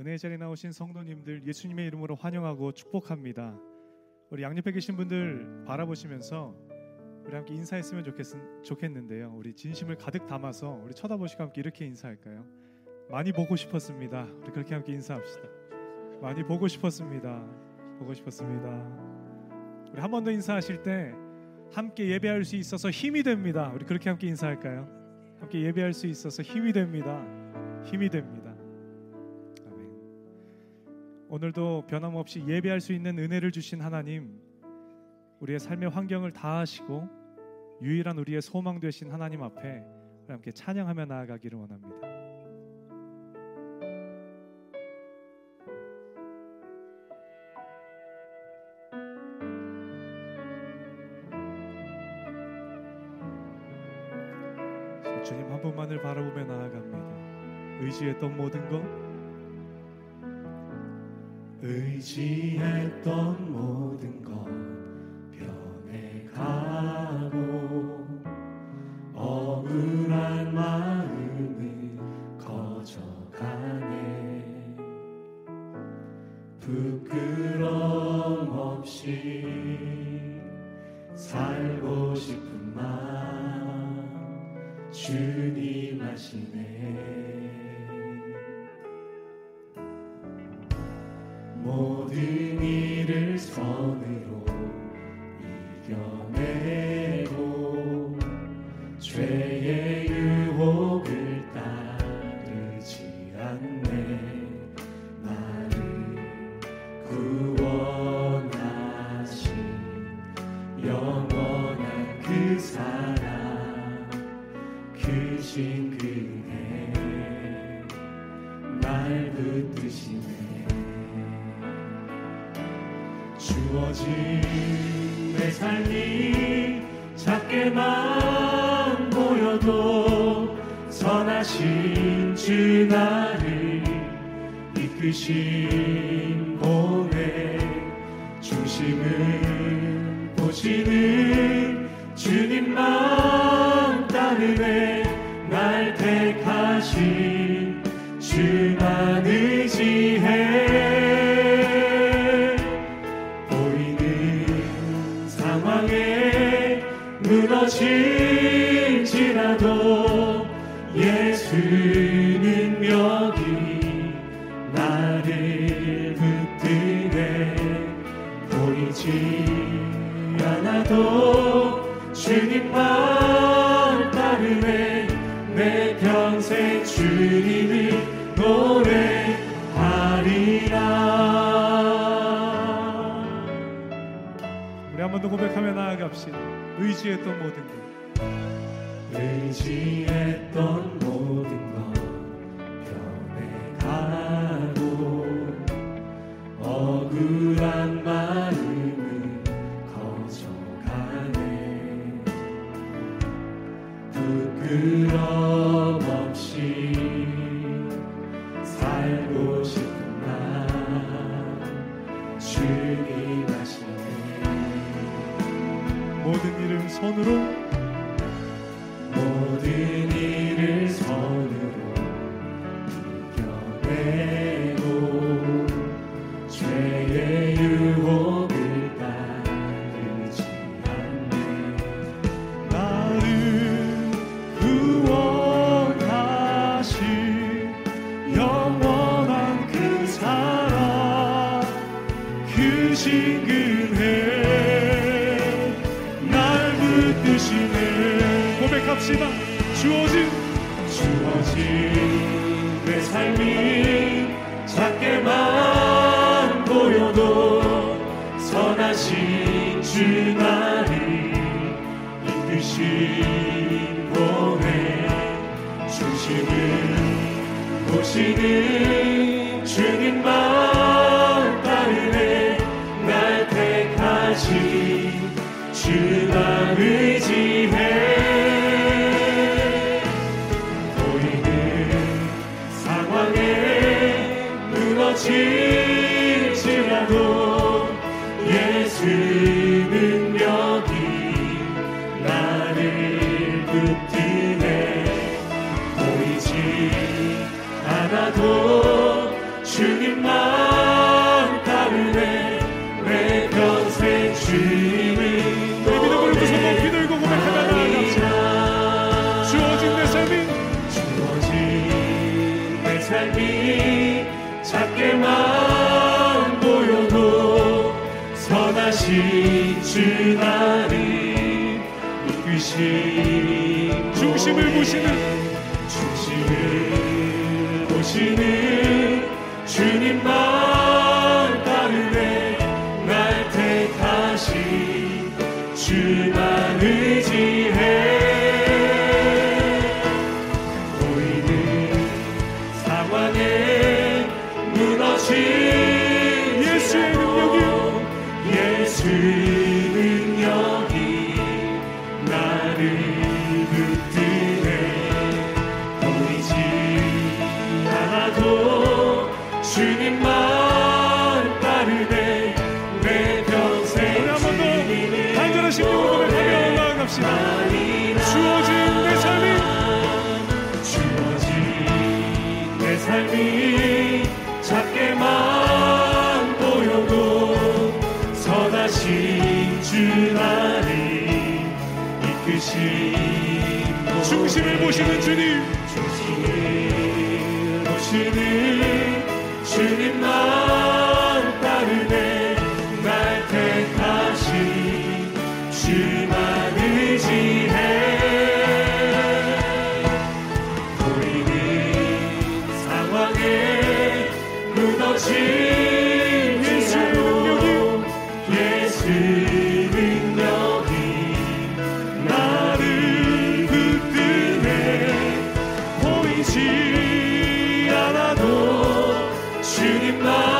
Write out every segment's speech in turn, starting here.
은혜의 자리에 나오신 성도님들 예수님의 이름으로 환영하고 축복합니다. 우리 양옆에 계신 분들 바라보시면서 우리 함께 인사했으면 좋겠, 는데요 우리 진심을 가득 담아서 우리 쳐다보시고 함께 이렇게 인사할까요? 많이 보고 싶었습니다. 우리 그렇게 함께 인사합시다. 많이 보고 싶었습니다. 보고 싶었습니다. 우리 한 번 더 인사하실 때 함께 예배할 수 있어서 힘이 됩니다. 우리 그렇게 함께 인사할까요? 함께 예배할 수 있어서 힘이 됩니다. 힘이 됩니다. 오늘도 변함없이 예배할 수 있는 은혜를 주신 하나님, 우리의 삶의 환경을 다 하시고 유일한 우리의 소망 되신 하나님 앞에 함께 찬양하며 나아가기를 원합니다. 주님 한 분만을 바라보며 나아갑니다. 의지했던 모든 것 의지했던 모든 것 모든 일을 선으로 이겨내 작게만 보여도 선하신 주 나를 이끄신 보내 중심을 보시는 주님만 만 따르네 내 평생 주님을 노래하리라 고백하며 나아갑시다 의지했던 모든 것 의지했던 모든 주어진 주어진 내 삶이 작게만 보여도 선하신 주 나를 이끄신 보내 주심을 보시는 주님만 따르네 날택하기 작게만 보여도 선하신 주 나를 이기시니 중심을 보시는 중심을 보시는 주님만 무너진 예수의 능력이 예수의 지키시고 중심을 보시는 주님 중심을 보시는 주님만 주님만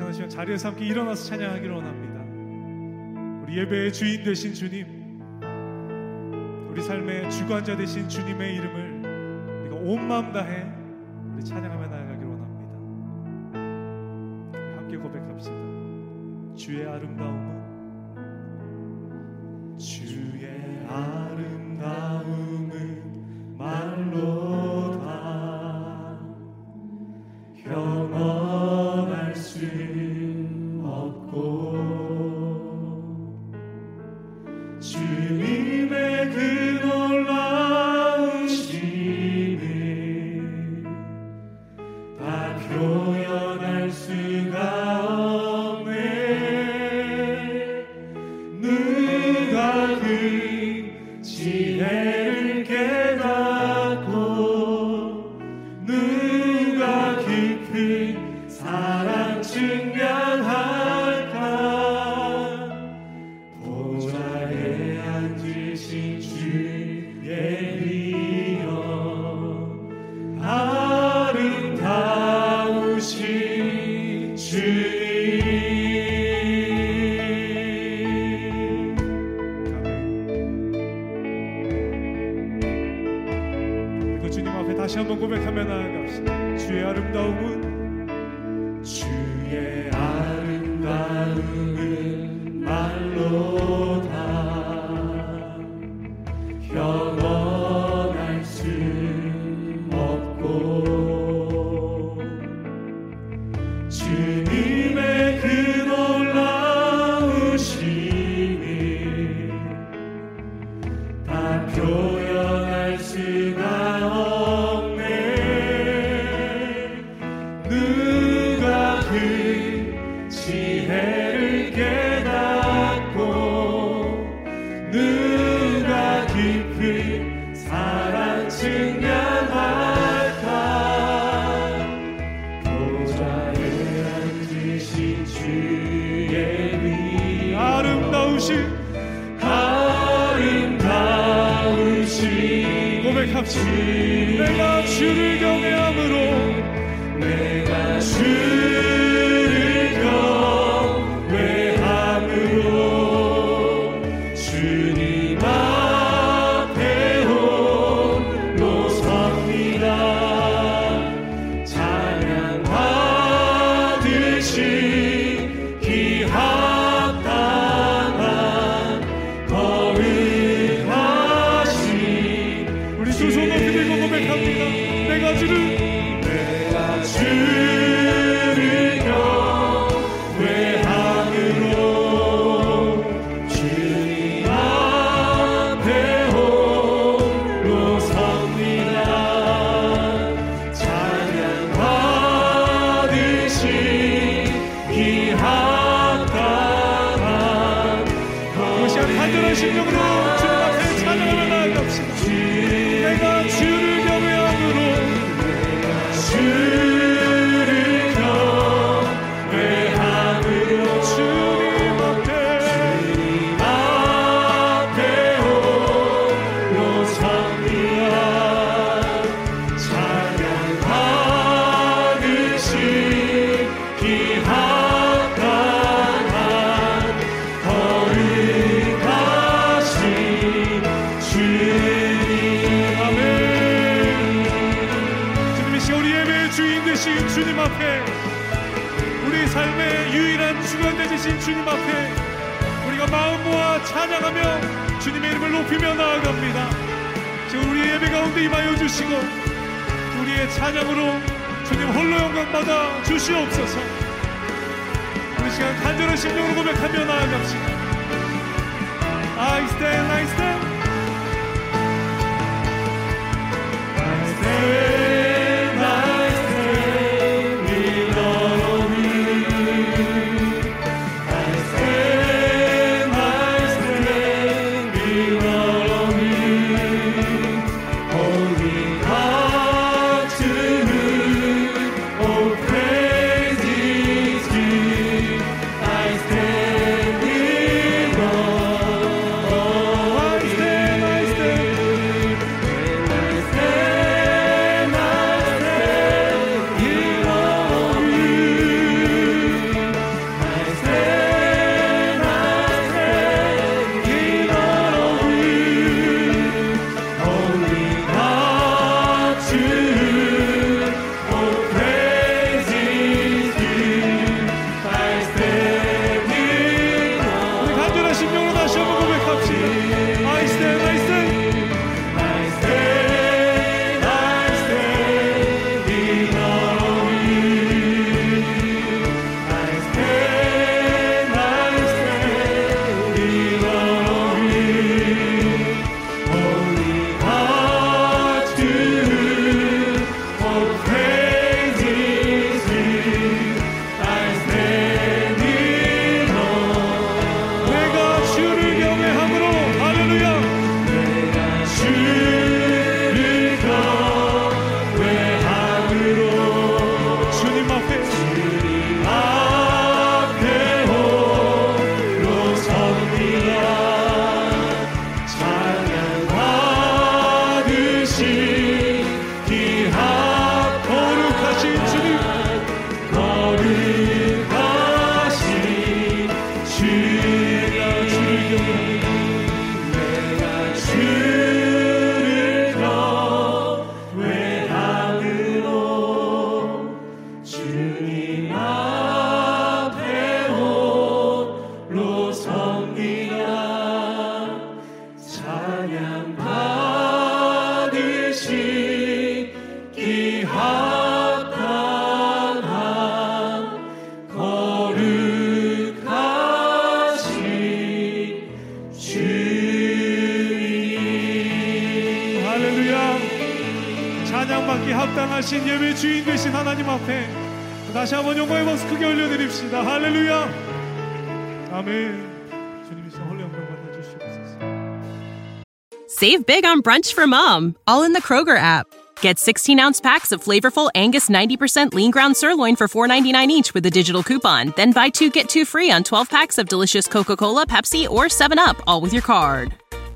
정하시면 자리에서 함께 일어나서 찬양하기를 원합니다. 우리 예배의 주인 되신 주님, 우리 삶의 주관자 되신 주님의 이름을 우리가 온 마음 다해 우리 찬양하며 나아가기를 원합니다. 함께 고백합시다. 주의 아름다움은 주 사랑 증명 고백합시 내가 주를 경외함으로 우리 삶의 유일한 주가 되신 주님 앞에 우리가 마음 모아 찬양하며 주님의 이름을 높이며 나아갑니다. 지금 우리 예배 가운데 임하여 주시고 우리의 찬양으로 주님 홀로 영광 받아 주시옵소서. 우리 시간 간절한 심령으로 고백하며 나아갑시다. I stand, I stand, I stand. 하나님 앞에 다시 한번 영광의 박수 크게 올려드립시다. 할렐루야. 아멘. Save big on brunch for mom, all in the Kroger app. Get 16-ounce packs of flavorful Angus 90% lean ground sirloin for $4.99 each with a digital coupon. Then buy two, get two free on 12 packs of delicious Coca-Cola, Pepsi, or 7-Up, all with your card.